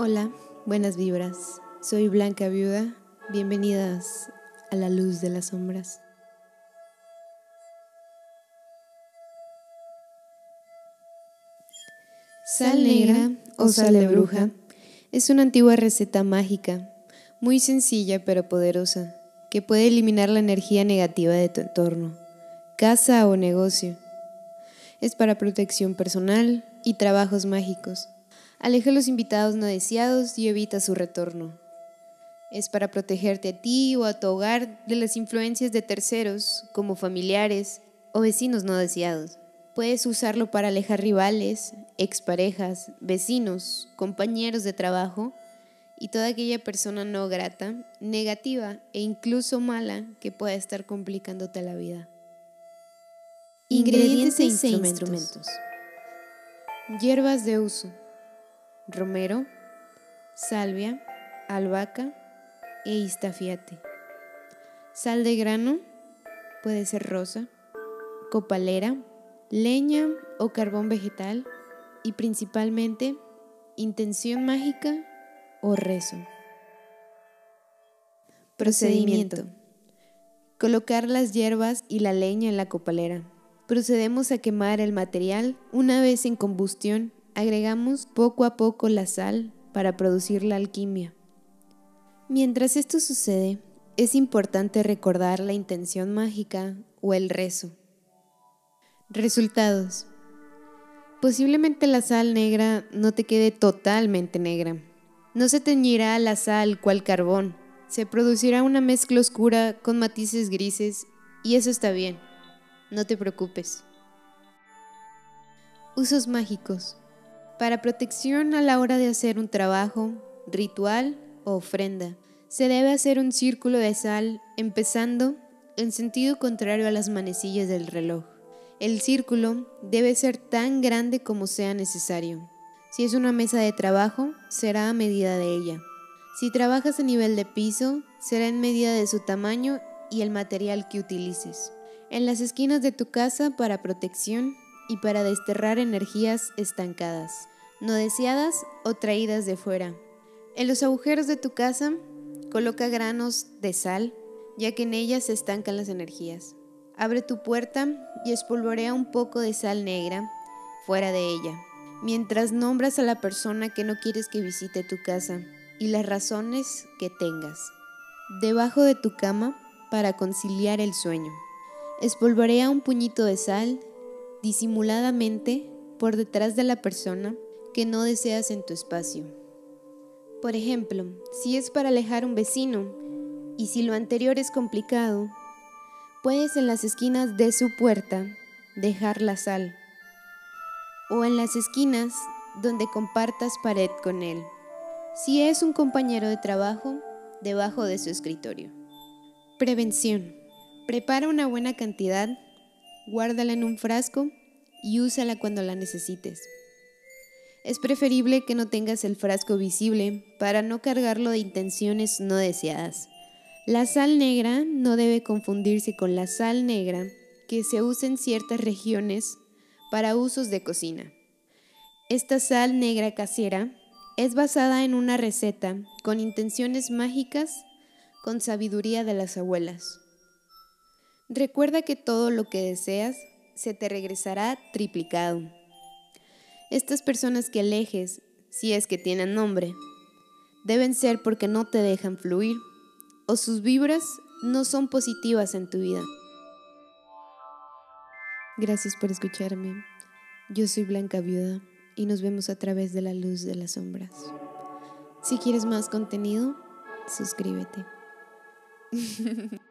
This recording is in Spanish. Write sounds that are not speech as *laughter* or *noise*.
Hola, buenas vibras. Soy Blanca Viuda. Bienvenidas a la luz de las sombras. Sal negra o sal de bruja es una antigua receta mágica, muy sencilla pero poderosa, que puede eliminar la energía negativa de tu entorno, casa o negocio. Es para protección personal y trabajos mágicos. Aleja a los invitados no deseados y evita su retorno. Es para protegerte a ti o a tu hogar de las influencias de terceros, como familiares o vecinos no deseados. Puedes usarlo para alejar rivales, exparejas, vecinos, compañeros de trabajo y toda aquella persona no grata, negativa e incluso mala que pueda estar complicándote la vida. Ingredientes, e instrumentos. Hierbas de uso. Romero, salvia, albahaca e istafiate. Sal de grano, puede ser rosa, copalera, leña o carbón vegetal y principalmente intención mágica o rezo. Procedimiento. Colocar las hierbas y la leña en la copalera. Procedemos a quemar el material. Una vez en combustión, agregamos poco a poco la sal para producir la alquimia. Mientras esto sucede, es importante recordar la intención mágica o el rezo. Resultados. Posiblemente la sal negra no te quede totalmente negra. No se teñirá la sal cual carbón. Se producirá una mezcla oscura con matices grises y eso está bien. No te preocupes. Usos mágicos. Para protección a la hora de hacer un trabajo, ritual o ofrenda, se debe hacer un círculo de sal empezando en sentido contrario a las manecillas del reloj. El círculo debe ser tan grande como sea necesario. Si es una mesa de trabajo, será a medida de ella. Si trabajas a nivel de piso, será en medida de su tamaño y el material que utilices. En las esquinas de tu casa para protección y para desterrar energías estancadas, no deseadas o traídas de fuera. En los agujeros de tu casa, coloca granos de sal, ya que en ellas se estancan las energías. Abre tu puerta y espolvorea un poco de sal negra fuera de ella, mientras nombras a la persona que no quieres que visite tu casa y las razones que tengas. Debajo de tu cama para conciliar el sueño. Espolvorea un puñito de sal disimuladamente por detrás de la persona que no deseas en tu espacio. Por ejemplo, si es para alejar un vecino y si lo anterior es complicado, Puedes en las esquinas de su puerta dejar la sal o en las esquinas donde compartas pared con él. Si es un compañero de trabajo, debajo de su escritorio. Prevención. Prepara una buena cantidad, guárdala en un frasco y úsala cuando la necesites. Es preferible que no tengas el frasco visible para no cargarlo de intenciones no deseadas. La sal negra no debe confundirse con la sal negra que se usa en ciertas regiones para usos de cocina. Esta sal negra casera es basada en una receta con intenciones mágicas, con sabiduría de las abuelas. Recuerda que todo lo que deseas se te regresará triplicado. Estas personas que alejes, si es que tienen nombre, deben ser porque no te dejan fluir o sus vibras no son positivas en tu vida. Gracias por escucharme. Yo soy Blanca Viuda y nos vemos a través de la luz de las sombras. Si quieres más contenido, suscríbete. *laughs*